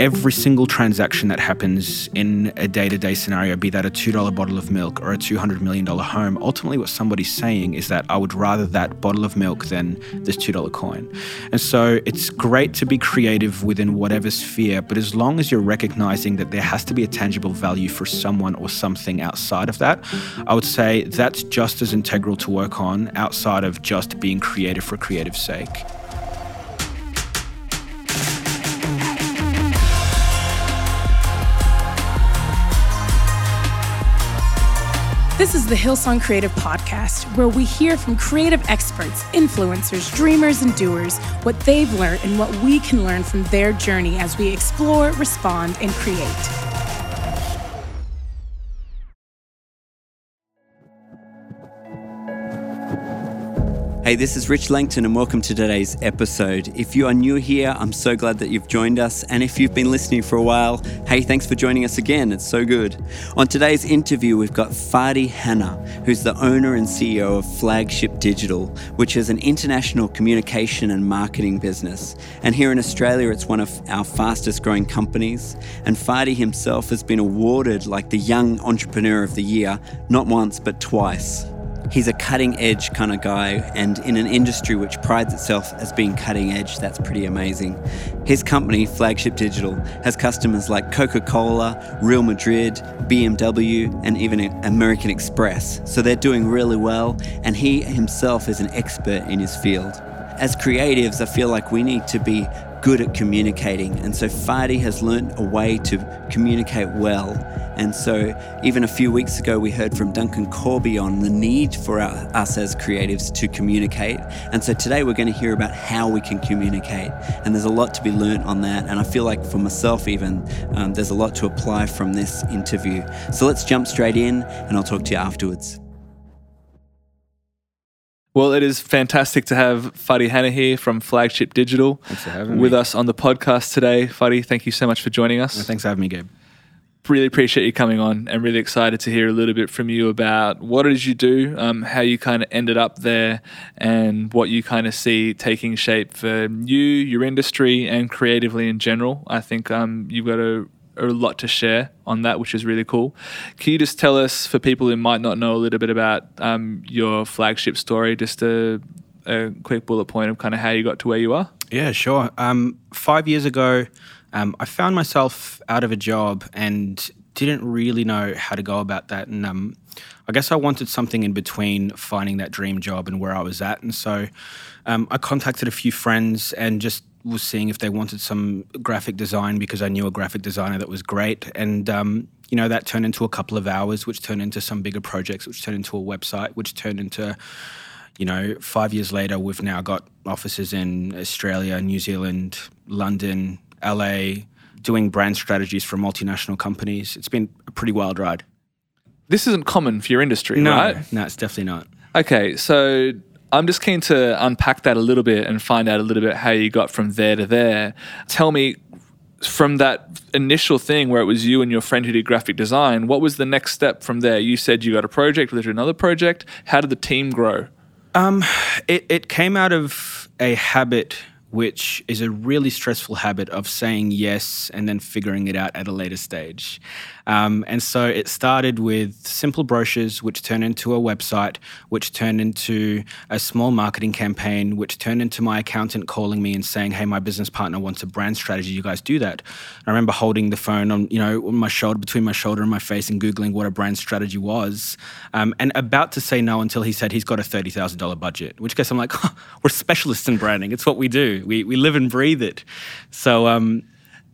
every single transaction that happens in a day to day scenario, be that a $2 bottle of milk or a $200 million home, ultimately what somebody's saying is that I would rather that bottle of milk than this $2 coin. And so it's great to be creative within whatever sphere, but as long as you're recognizing that there has to be a tangible value for someone or something outside of that, I would say that's just as integral to work on outside of just being creative for creative sake. This is the Hillsong Creative Podcast, where we hear from creative experts, influencers, dreamers, and doers what they've learned and what we can learn from their journey as we explore, respond, and create. Hey, this is Rich Langton, and welcome to today's episode. If you are new here, I'm so glad that you've joined us. And if you've been listening for a while, hey, thanks for joining us again. It's so good. On today's interview, we've got Fadi Hanna, who's the owner and CEO of Flagship Digital, which is an international communication and marketing business. And here in Australia, it's one of our fastest growing companies. And Fadi himself has been awarded like the Young Entrepreneur of the Year, not once, but twice. He's a cutting edge kind of guy, and in an industry which prides itself as being cutting edge, that's pretty amazing. His company, Flagship Digital, has customers like Coca Cola, Real Madrid, BMW, and even American Express. So they're doing really well, and he himself is an expert in his field. As creatives, I feel like we need to be good at communicating. And so Fadi has learned a way to communicate well. And so even a few weeks ago, we heard from Duncan Corby on the need for our, us as creatives to communicate. And so today we're going to hear about how we can communicate. And there's a lot to be learned on that. And I feel like for myself, even, um, there's a lot to apply from this interview. So let's jump straight in, and I'll talk to you afterwards. Well, it is fantastic to have Fadi Hanna here from Flagship Digital with me. us on the podcast today. Fadi, thank you so much for joining us. thanks for having me, Gabe. Really appreciate you coming on and really excited to hear a little bit from you about what it is you do, um, how you kind of ended up there, and what you kind of see taking shape for you, your industry, and creatively in general. I think um, you've got a a lot to share on that, which is really cool. Can you just tell us, for people who might not know a little bit about um, your flagship story, just a, a, quick bullet point of kind of how you got to where you are? Yeah, sure. Um, five years ago, um, I found myself out of a job and didn't really know how to go about that. And um, I guess I wanted something in between finding that dream job and where I was at. And so um, I contacted a few friends and just was seeing if they wanted some graphic design because I knew a graphic designer that was great. And, um, you know, that turned into a couple of hours, which turned into some bigger projects, which turned into a website, which turned into, you know, five years later, we've now got offices in Australia, New Zealand, London, LA, doing brand strategies for multinational companies. It's been a pretty wild ride. This isn't common for your industry, no, right? No, it's definitely not. Okay, so I'm just keen to unpack that a little bit and find out a little bit how you got from there to there. Tell me from that initial thing where it was you and your friend who did graphic design, what was the next step from there? You said you got a project, was there another project? How did the team grow? Um, it, it came out of a habit which is a really stressful habit of saying yes and then figuring it out at a later stage. Um, and so it started with simple brochures, which turned into a website, which turned into a small marketing campaign, which turned into my accountant calling me and saying, "Hey, my business partner wants a brand strategy. You guys do that." I remember holding the phone on, you know, on my shoulder, between my shoulder and my face, and googling what a brand strategy was, um, and about to say no until he said he's got a thirty thousand dollar budget. Which case I'm like, "We're specialists in branding. It's what we do. We we live and breathe it." So. Um,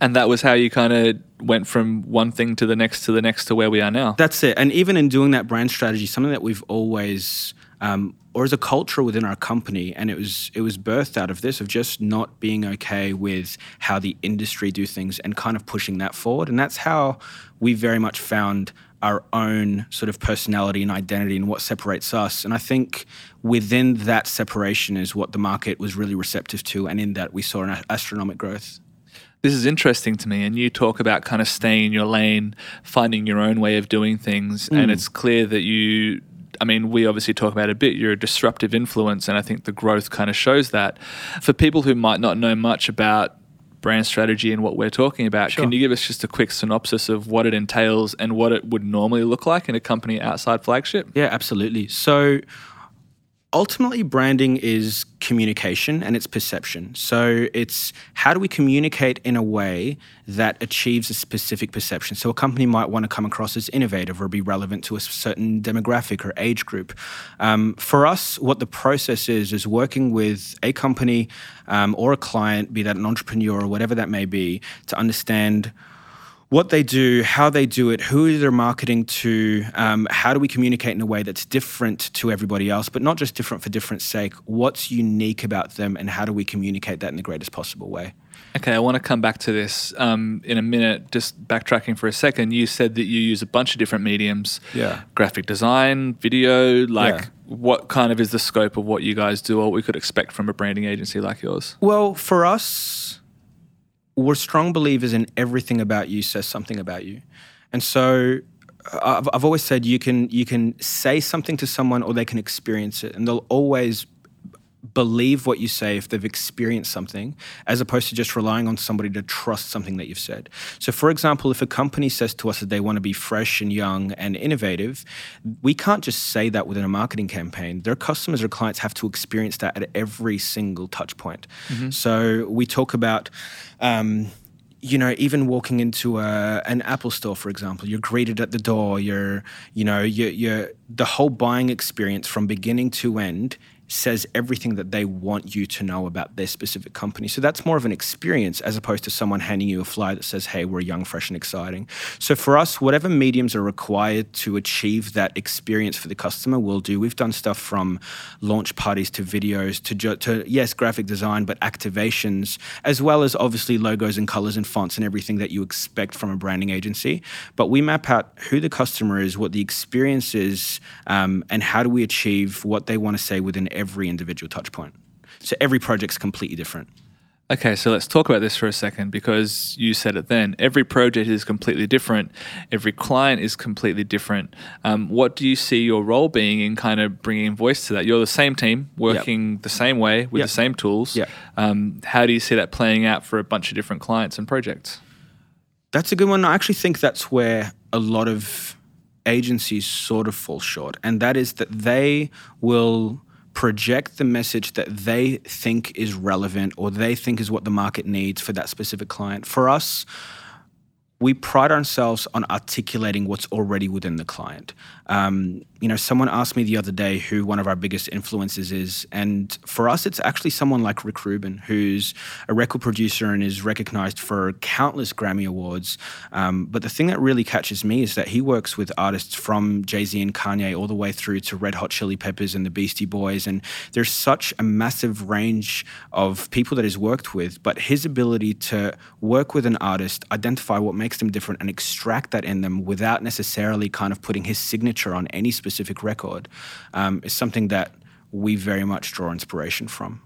and that was how you kind of went from one thing to the next to the next to where we are now. That's it. And even in doing that brand strategy, something that we've always, um, or as a culture within our company, and it was it was birthed out of this of just not being okay with how the industry do things and kind of pushing that forward. And that's how we very much found our own sort of personality and identity and what separates us. And I think within that separation is what the market was really receptive to, and in that we saw an astronomic growth this is interesting to me. And you talk about kind of staying in your lane, finding your own way of doing things. Mm. And it's clear that you, I mean, we obviously talk about a bit, you're a disruptive influence. And I think the growth kind of shows that. For people who might not know much about brand strategy and what we're talking about. Sure. Can you give us just a quick synopsis of what it entails and what it would normally look like in a company outside flagship? Yeah, absolutely. So ultimately branding is communication and it's perception. So it's how do we communicate in a way that achieves a specific perception? So a company might want to come across as innovative or be relevant to a certain demographic or age group. Um, for us what the process is is working with a company um, or a client be that an entrepreneur or whatever that may be to understand what they do, how they do it, who they're marketing to, um, how do we communicate in a way that's different to everybody else, but not just different for different sake. What's unique about them, and how do we communicate that in the greatest possible way? Okay, I want to come back to this um, in a minute. Just backtracking for a second, you said that you use a bunch of different mediums. Yeah. Graphic design, video. Like, Yeah. what kind of is the scope of what you guys do, or what we could expect from a branding agency like yours? Well, for us, we're strong believers in everything about you says something about you, and so I've, I've always said you can you can say something to someone or they can experience it, and they'll always believe what you say if they've experienced something, as opposed to just relying on somebody to trust something that you've said. So, for example, if a company says to us that they want to be fresh and young and innovative, we can't just say that within a marketing campaign. Their customers or clients have to experience that at every single touch point. So, we talk about. Um, you know, even walking into a, an Apple store, for example, you're greeted at the door. You're, you know, you're, you're the whole buying experience from beginning to end says everything that they want you to know about their specific company. So that's more of an experience as opposed to someone handing you a flyer that says, "Hey, we're young, fresh, and exciting." So for us, whatever mediums are required to achieve that experience for the customer, we'll do. We've done stuff from launch parties to videos to, ju- to yes, graphic design, but activations as well as obviously logos and colors and fonts and everything that you expect from a branding agency. But we map out who the customer is, what the experience is, um, and how do we achieve what they want to say within every individual touch point. So every project's completely different. Okay, so let's talk about this for a second because you said it then. Every project is completely different. Every client is completely different. Um, what do you see your role being in kind of bringing voice to that? You're the same team working the same way with Yep. the same tools. Yep. Um, how do you see that playing out for a bunch of different clients and projects? That's a good one. I actually think that's where a lot of agencies sort of fall short, and that is that they will project the message that they think is relevant or they think is what the market needs for that specific client. For us, we pride ourselves on articulating what's already within the client. Um, you know, someone asked me the other day who one of our biggest influences is, and for us, it's actually someone like Rick Rubin, who's a record producer and is recognized for countless Grammy awards. Um, but the thing that really catches me is that he works with artists from Jay Z and Kanye all the way through to Red Hot Chili Peppers and the Beastie Boys, and there's such a massive range of people that he's worked with. But his ability to work with an artist, identify what makes them different, and extract that in them without necessarily kind of putting his signature on any specific record um, is something that we very much draw inspiration from.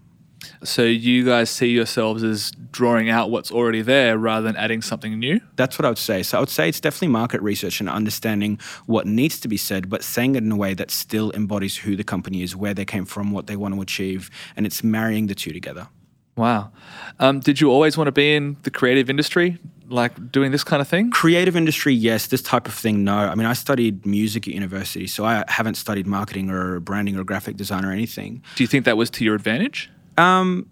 So you guys see yourselves as drawing out what's already there rather than adding something new? That's what I would say. So I would say it's definitely market research and understanding what needs to be said, but saying it in a way that still embodies who the company is, where they came from, what they want to achieve, and it's marrying the two together. Wow. Um, did you always want to be in the creative industry, like doing this kind of thing? Creative industry, yes. This type of thing, no. I mean, I studied music at university, so I haven't studied marketing or branding or graphic design or anything. Do you think that was to your advantage? Um,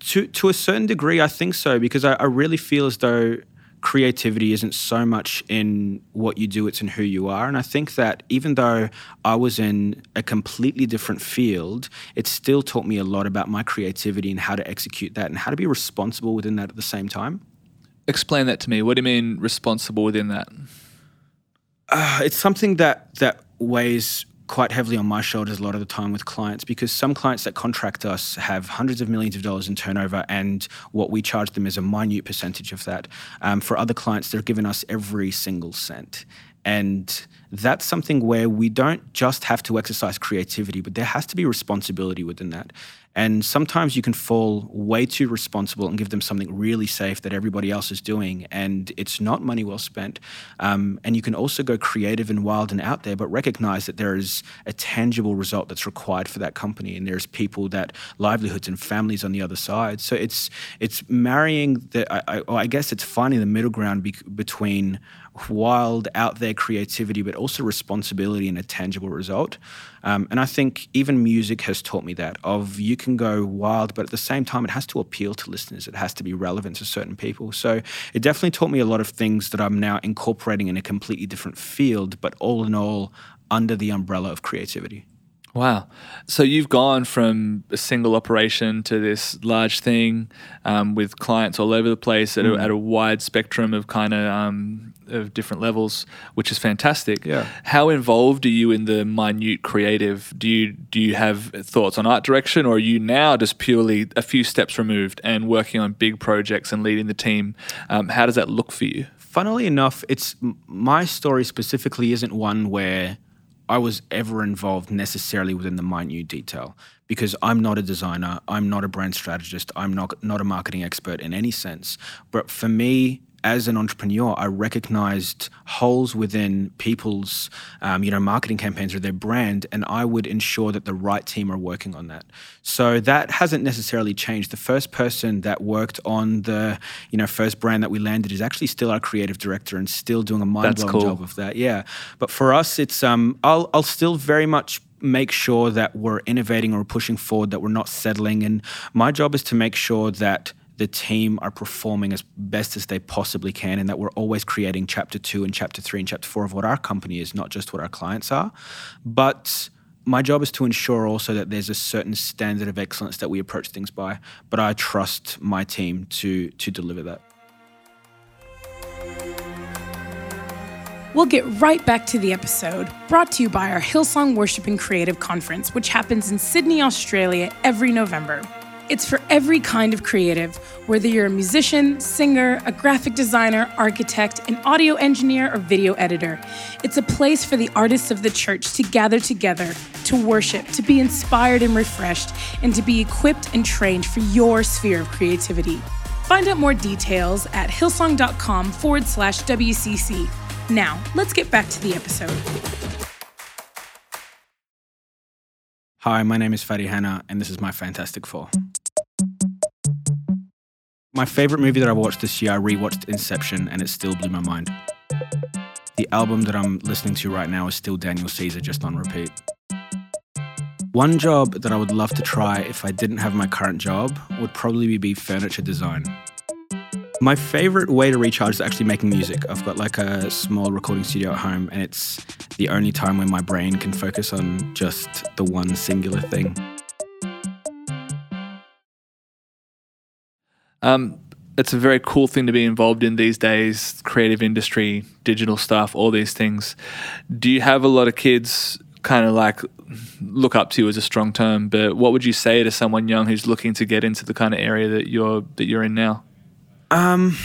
to to a certain degree, I think so because I, I really feel as though creativity isn't so much in what you do; it's in who you are. And I think that even though I was in a completely different field, it still taught me a lot about my creativity and how to execute that and how to be responsible within that at the same time. Explain that to me. What do you mean responsible within that? Uh, it's something that that weighs quite heavily on my shoulders a lot of the time with clients because some clients that contract us have hundreds of millions of dollars in turnover and what we charge them is a minute percentage of that. Um, for other clients, they're giving us every single cent. And that's something where we don't just have to exercise creativity, but there has to be responsibility within that. And sometimes you can fall way too responsible and give them something really safe that everybody else is doing, and it's not money well spent. Um, and you can also go creative and wild and out there, but recognize that there is a tangible result that's required for that company, and there's people that livelihoods and families on the other side. So it's it's marrying the. I, I, I guess it's finding the middle ground be, between wild, out there creativity, but also responsibility and a tangible result. Um, and I think even music has taught me that of you can go wild, but at the same time, it has to appeal to listeners. It has to be relevant to certain people. So it definitely taught me a lot of things that I'm now incorporating in a completely different field, but all in all, under the umbrella of creativity. Wow. So you've gone from a single operation to this large thing um, with clients all over the place at, mm. a, at a, wide spectrum of kind of um, of different levels, which is fantastic. Yeah. How involved are you in the minute creative? Do you do you have thoughts on art direction, or are you now just purely a few steps removed and working on big projects and leading the team? Um, how does that look for you? Funnily enough, it's my story specifically isn't one where I was ever involved necessarily within the minute detail because I'm not a designer, I'm not a brand strategist, I'm not not a marketing expert in any sense. But for me, as an entrepreneur, I recognized holes within people's, um, you know, marketing campaigns or their brand, and I would ensure that the right team are working on that. So that hasn't necessarily changed. The first person that worked on the, you know, first brand that we landed is actually still our creative director and still doing a mind blowing cool. job of that. Yeah, but for us, it's um, I'll I'll still very much make sure that we're innovating or pushing forward, that we're not settling, and my job is to make sure that the team are performing as best as they possibly can and that we're always creating chapter two and chapter three and chapter four of what our company is, not just what our clients are. But my job is to ensure also that there's a certain standard of excellence that we approach things by. But I trust my team to to deliver that. We'll get right back to the episode, brought to you by our Hillsong Worship and Creative Conference, which happens in Sydney, Australia every November. It's for every kind of creative, whether you're a musician, singer, a graphic designer, architect, an audio engineer, or video editor. It's a place for the artists of the church to gather together, to worship, to be inspired and refreshed, and to be equipped and trained for your sphere of creativity. Find out more details at hillsong.com forward slash WCC. Now, let's get back to the episode. Hi, my name is Fadi Hanna, and this is my Fantastic Four. My favorite movie that I watched this year, I rewatched Inception, and it still blew my mind. The album that I'm listening to right now is still Daniel Caesar, just on repeat. One job that I would love to try if I didn't have my current job would probably be furniture design. My favorite way to recharge is actually making music. I've got like a small recording studio at home, and it's the only time when my brain can focus on just the one singular thing. Um, it's a very cool thing to be involved in these days creative industry, digital stuff, all these things. Do you have a lot of kids kind of like look up to you as a strong term, but what would you say to someone young who's looking to get into the kind of area that you're that you're in now? Um,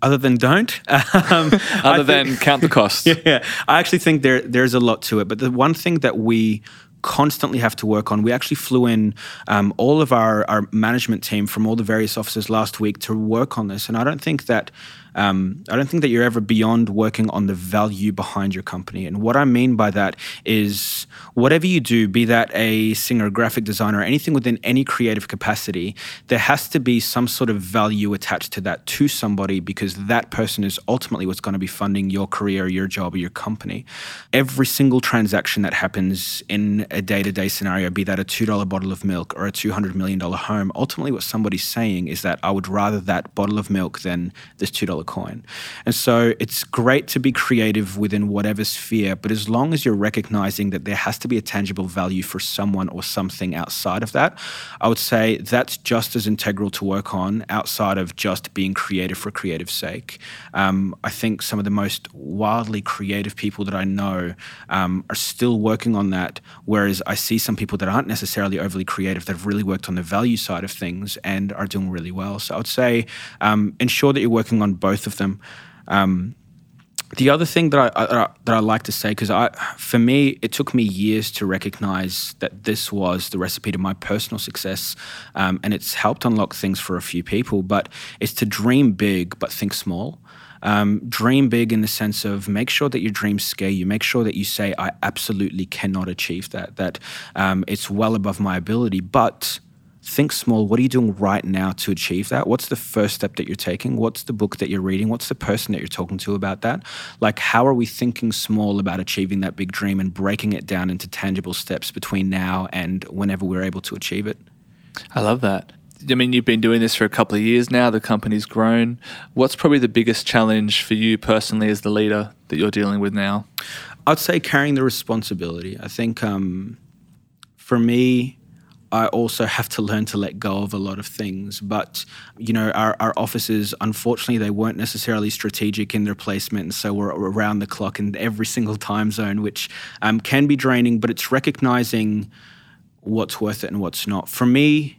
other than don't. Um, other than count the costs. Yeah, I actually think there there's a lot to it. But the one thing that we constantly have to work on. We actually flew in um, all of our, our management team from all the various offices last week to work on this. And I don't think that um, I don't think that you're ever beyond working on the value behind your company. And what I mean by that is whatever you do, be that a singer, graphic designer, anything within any creative capacity, there has to be some sort of value attached to that to somebody because that person is ultimately what's going to be funding your career, your job, or your company. Every single transaction that happens in a day to day scenario, be that a $2 bottle of milk or a $200 million home, ultimately what somebody's saying is that I would rather that bottle of milk than this $2 coin. And so it's great to be creative within whatever sphere, but as long as you're recognizing that there has to be a tangible value for someone or something outside of that, I would say that's just as integral to work on outside of just being creative for creative sake. Um, I think some of the most wildly creative people that I know um, are still working on that, whereas I see some people that aren't necessarily overly creative that have really worked on the value side of things and are doing really well. So I would say um, ensure that you're working on both both of them. Um, the other thing that I, I that I like to say because I for me it took me years to recognize that this was the recipe to my personal success, um, and it's helped unlock things for a few people. But it's to dream big but think small. Um, dream big in the sense of make sure that your dreams scare you. Make sure that you say, I absolutely cannot achieve that, that um, it's well above my ability. But think small. What are you doing right now to achieve that? What's the first step that you're taking? What's the book that you're reading? What's the person that you're talking to about that? Like, how are we thinking small about achieving that big dream and breaking it down into tangible steps between now and whenever we're able to achieve it? I love that. I mean, you've been doing this for a couple of years now. The company's grown. What's probably the biggest challenge for you personally as the leader that you're dealing with now? I'd say carrying the responsibility. I think um, for me, I also have to learn to let go of a lot of things. But, you know, our, our offices, unfortunately, they weren't necessarily strategic in their placement. And so we're around the clock in every single time zone, which um, can be draining, but it's recognizing what's worth it and what's not. For me,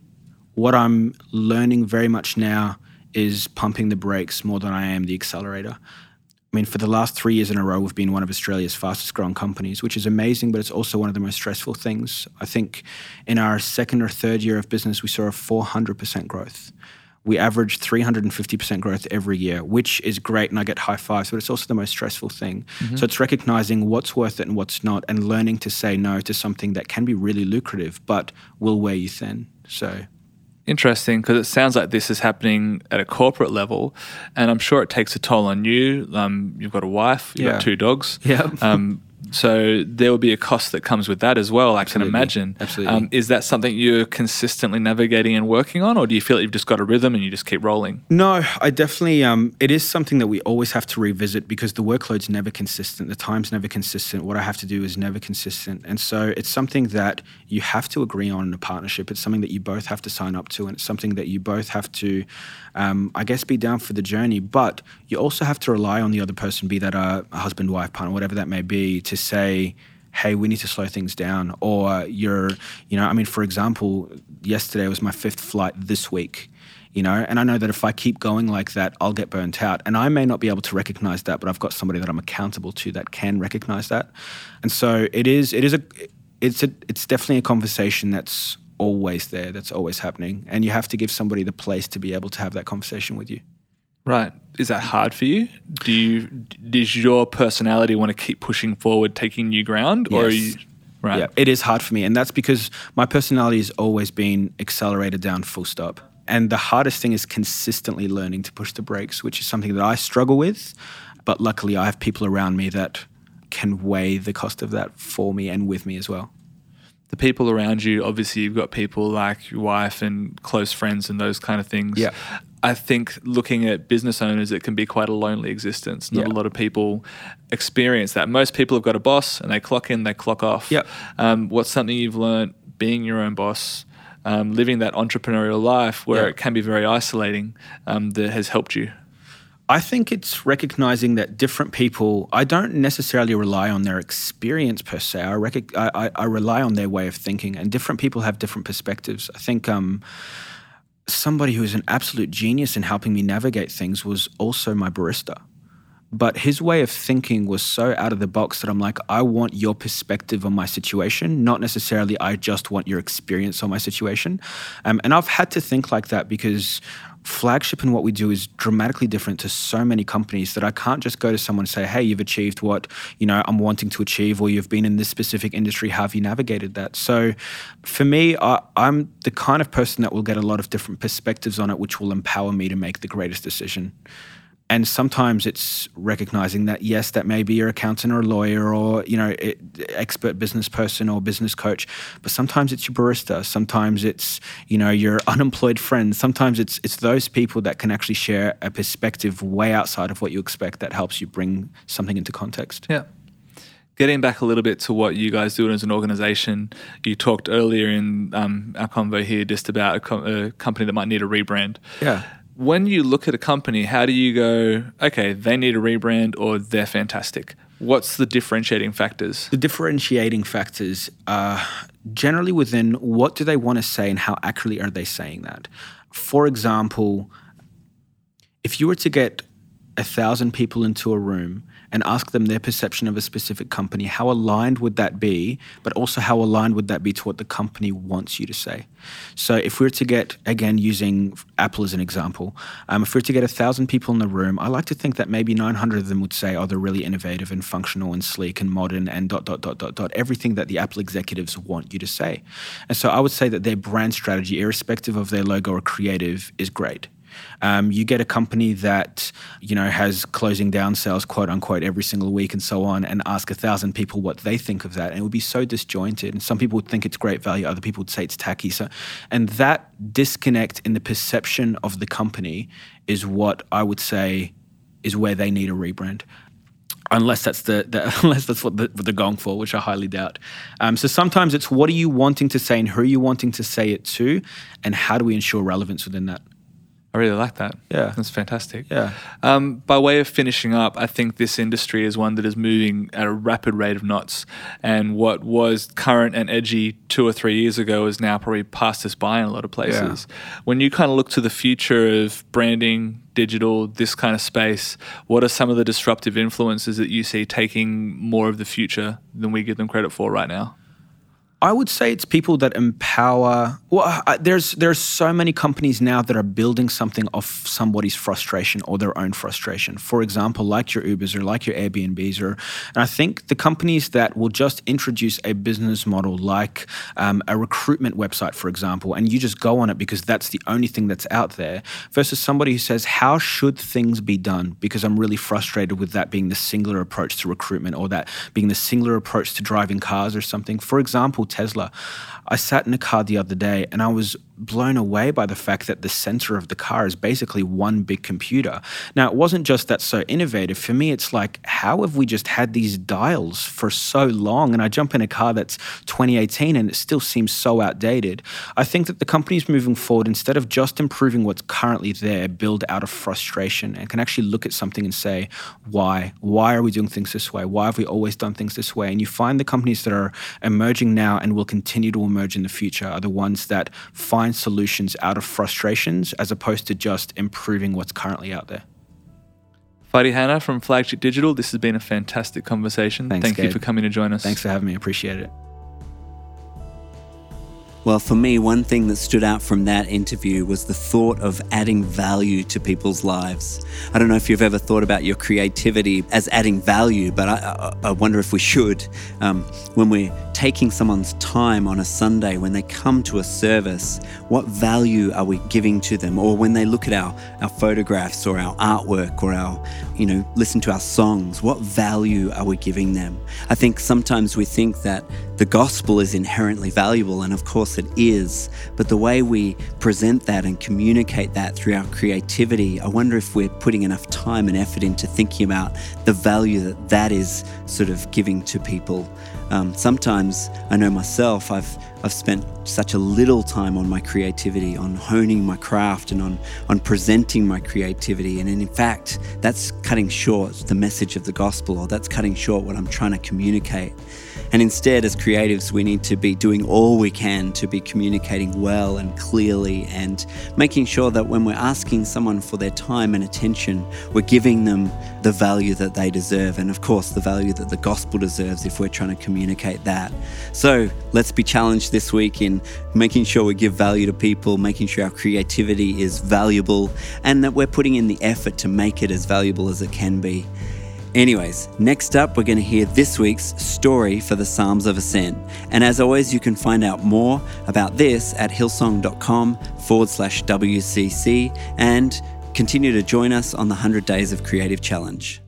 what I'm learning very much now is pumping the brakes more than I am the accelerator. I mean, for the last three years in a row, we've been one of Australia's fastest growing companies, which is amazing, but it's also one of the most stressful things. I think in our second or third year of business, we saw a 400% growth. We averaged 350% growth every year, which is great, and I get high fives, but it's also the most stressful thing. Mm-hmm. So it's recognizing what's worth it and what's not, and learning to say no to something that can be really lucrative, but will wear you thin. So interesting because it sounds like this is happening at a corporate level, and I'm sure it takes a toll on you. Um, you've got a wife, you've yeah. got two dogs. Yeah. Um, so there will be a cost that comes with that as well. I Absolutely. can imagine. Absolutely. Um, is that something you're consistently navigating and working on, or do you feel like you've just got a rhythm and you just keep rolling? No, I definitely. Um, it is something that we always have to revisit because the workload's never consistent, the time's never consistent. What I have to do is never consistent, and so it's something that you have to agree on in a partnership. It's something that you both have to sign up to, and it's something that you both have to, um, I guess, be down for the journey. But you also have to rely on the other person, be that a husband, wife, partner, whatever that may be, to say, hey, we need to slow things down. Or you're, you know, I mean, for example, yesterday was my fifth flight this week, you know, and I know that if I keep going like that, I'll get burnt out. And I may not be able to recognize that, but I've got somebody that I'm accountable to that can recognize that. And so it is, it is a, it's a, it's definitely a conversation that's always there, that's always happening. And you have to give somebody the place to be able to have that conversation with you. Right. Is that hard for you? Do you does your personality want to keep pushing forward, taking new ground, yes. or you, right? Yeah, it is hard for me, and that's because my personality has always been accelerated down, full stop. And the hardest thing is consistently learning to push the brakes, which is something that I struggle with. But luckily, I have people around me that can weigh the cost of that for me and with me as well the people around you, obviously you've got people like your wife and close friends and those kind of things. Yeah. I think looking at business owners, it can be quite a lonely existence. Not yeah. a lot of people experience that. Most people have got a boss and they clock in, they clock off. Yep. Um, what's something you've learned being your own boss, um, living that entrepreneurial life where it can be very isolating, um, that has helped you? I think it's recognizing that different people, I don't necessarily rely on their experience per se. I, rec- I, I, rely on their way of thinking, and different people have different perspectives. I think um, somebody who is an absolute genius in helping me navigate things was also my barista. But his way of thinking was so out of the box that I'm like, I want your perspective on my situation, not necessarily I just want your experience on my situation. Um, and I've had to think like that because flagship and what we do is dramatically different to so many companies that I can't just go to someone and say, "Hey, you've achieved what you know I'm wanting to achieve, or you've been in this specific industry. How have you navigated that?" So, for me, I, I'm the kind of person that will get a lot of different perspectives on it, which will empower me to make the greatest decision. And sometimes it's recognizing that yes, that may be your accountant or a lawyer or you know expert business person or business coach, but sometimes it's your barista. Sometimes it's you know your unemployed friend. Sometimes it's it's those people that can actually share a perspective way outside of what you expect that helps you bring something into context. Yeah getting back a little bit to what you guys do as an organization, you talked earlier in um, our convo here just about a, a, company that might need a rebrand. Yeah when you look at a company, how do you go, okay, they need a rebrand or they're fantastic? What's the differentiating factors? The differentiating factors are generally within what do they want to say and how accurately are they saying that. For example, if you were to get a thousand people into a room and ask them their perception of a specific company. How aligned would that be? But also, how aligned would that be to what the company wants you to say? So, if we are to get, again, using Apple as an example, um, if we are to get a thousand people in the room, I like to think that maybe 900 of them would say, oh, they're really innovative and functional and sleek and modern and dot, dot, dot, dot, dot, everything that the Apple executives want you to say. And so, I would say that their brand strategy, irrespective of their logo or creative, is great. Um, you get a company that you know has closing down sales, quote unquote, every single week and so on, and ask a thousand people what they think of that, and it would be so disjointed. And some people would think it's great value, other people would say it's tacky. So, and that disconnect in the perception of the company is what I would say is where they need a rebrand unless that's the, the, unless that's what, the, what, they're going for, which I highly doubt. Um, so sometimes it's what are you wanting to say and who are you wanting to say it to, and how do we ensure relevance within that? I really like that. Yeah. That's fantastic. Yeah. Um, by way of finishing up, I think this industry is one that is moving at a rapid rate of knots. And what was current and edgy two or three years ago is now probably passed us by in a lot of places. Yeah. When you kind of look to the future of branding, digital, this kind of space, what are some of the disruptive influences that you see taking more of the future than we give them credit for right now? I would say it's people that empower. Well, there's there's so many companies now that are building something off somebody's frustration or their own frustration. For example, like your Ubers or like your Airbnbs, or and I think the companies that will just introduce a business model like um, a recruitment website, for example, and you just go on it because that's the only thing that's out there, versus somebody who says, "How should things be done?" Because I'm really frustrated with that being the singular approach to recruitment or that being the singular approach to driving cars or something. For example Tesla. I sat in a car the other day and I was blown away by the fact that the center of the car is basically one big computer. Now, it wasn't just that so innovative. For me, it's like, how have we just had these dials for so long? And I jump in a car that's 2018 and it still seems so outdated. I think that the companies moving forward, instead of just improving what's currently there, build out of frustration and can actually look at something and say, why? Why are we doing things this way? Why have we always done things this way? And you find the companies that are emerging now and will continue to emerge in the future are the ones that find solutions out of frustrations as opposed to just improving what's currently out there. Fadi Hanna from Flagship Digital, this has been a fantastic conversation. Thanks, Thank Gabe. you for coming to join us. Thanks for having me. Appreciate it. Well, for me, one thing that stood out from that interview was the thought of adding value to people's lives. I don't know if you've ever thought about your creativity as adding value, but I, I, wonder if we should. Um, when we're taking someone's time on a Sunday, when they come to a service, what value are we giving to them? Or when they look at our, our photographs or our artwork or our, you know, listen to our songs, what value are we giving them? I think sometimes we think that the gospel is inherently valuable, and of course it is, but the way we present that and communicate that through our creativity, I wonder if we're putting enough time and effort into thinking about the value that that is sort of giving to people. Um, sometimes I know myself, I've I've spent such a little time on my creativity, on honing my craft, and on on presenting my creativity, and in fact, that's cutting short the message of the gospel, or that's cutting short what I'm trying to communicate. And instead, as creatives, we need to be doing all we can to be communicating well and clearly and making sure that when we're asking someone for their time and attention, we're giving them the value that they deserve. And of course, the value that the gospel deserves if we're trying to communicate that. So let's be challenged this week in making sure we give value to people, making sure our creativity is valuable, and that we're putting in the effort to make it as valuable as it can be. Anyways, next up, we're going to hear this week's story for the Psalms of Ascent. And as always, you can find out more about this at hillsong.com forward slash WCC and continue to join us on the 100 Days of Creative Challenge.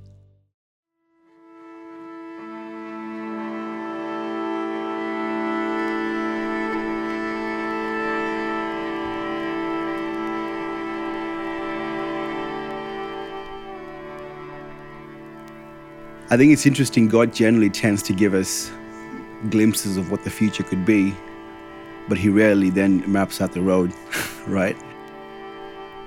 I think it's interesting. God generally tends to give us glimpses of what the future could be, but He rarely then maps out the road, right?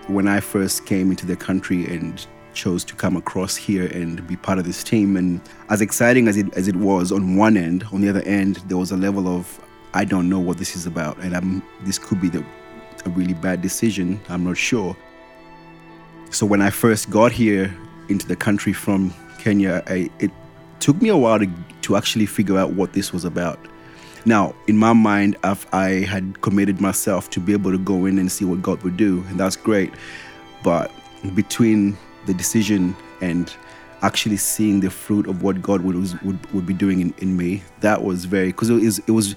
When I first came into the country and chose to come across here and be part of this team, and as exciting as it as it was on one end, on the other end, there was a level of I don't know what this is about, and I'm, this could be the, a really bad decision. I'm not sure. So when I first got here into the country from Kenya, I, it took me a while to, to actually figure out what this was about. Now, in my mind, I've, I had committed myself to be able to go in and see what God would do, and that's great. But between the decision and actually seeing the fruit of what God would would, would be doing in, in me, that was very because it was it was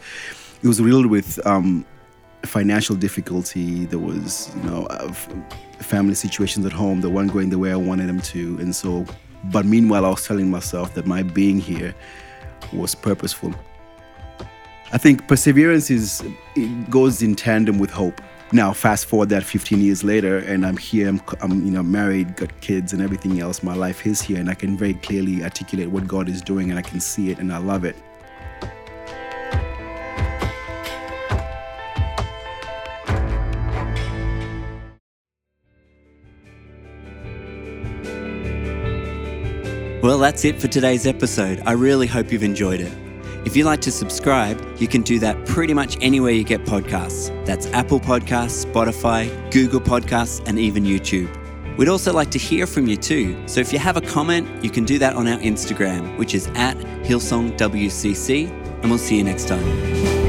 it was riddled with um, financial difficulty. There was you know uh, family situations at home that weren't going the way I wanted them to, and so. But meanwhile, I was telling myself that my being here was purposeful. I think perseverance is it goes in tandem with hope. Now, fast forward that 15 years later, and I'm here. I'm, I'm, you know married, got kids, and everything else. My life is here, and I can very clearly articulate what God is doing, and I can see it, and I love it. Well, that's it for today's episode. I really hope you've enjoyed it. If you'd like to subscribe, you can do that pretty much anywhere you get podcasts. That's Apple Podcasts, Spotify, Google Podcasts, and even YouTube. We'd also like to hear from you too. So if you have a comment, you can do that on our Instagram, which is at HillsongWCC, and we'll see you next time.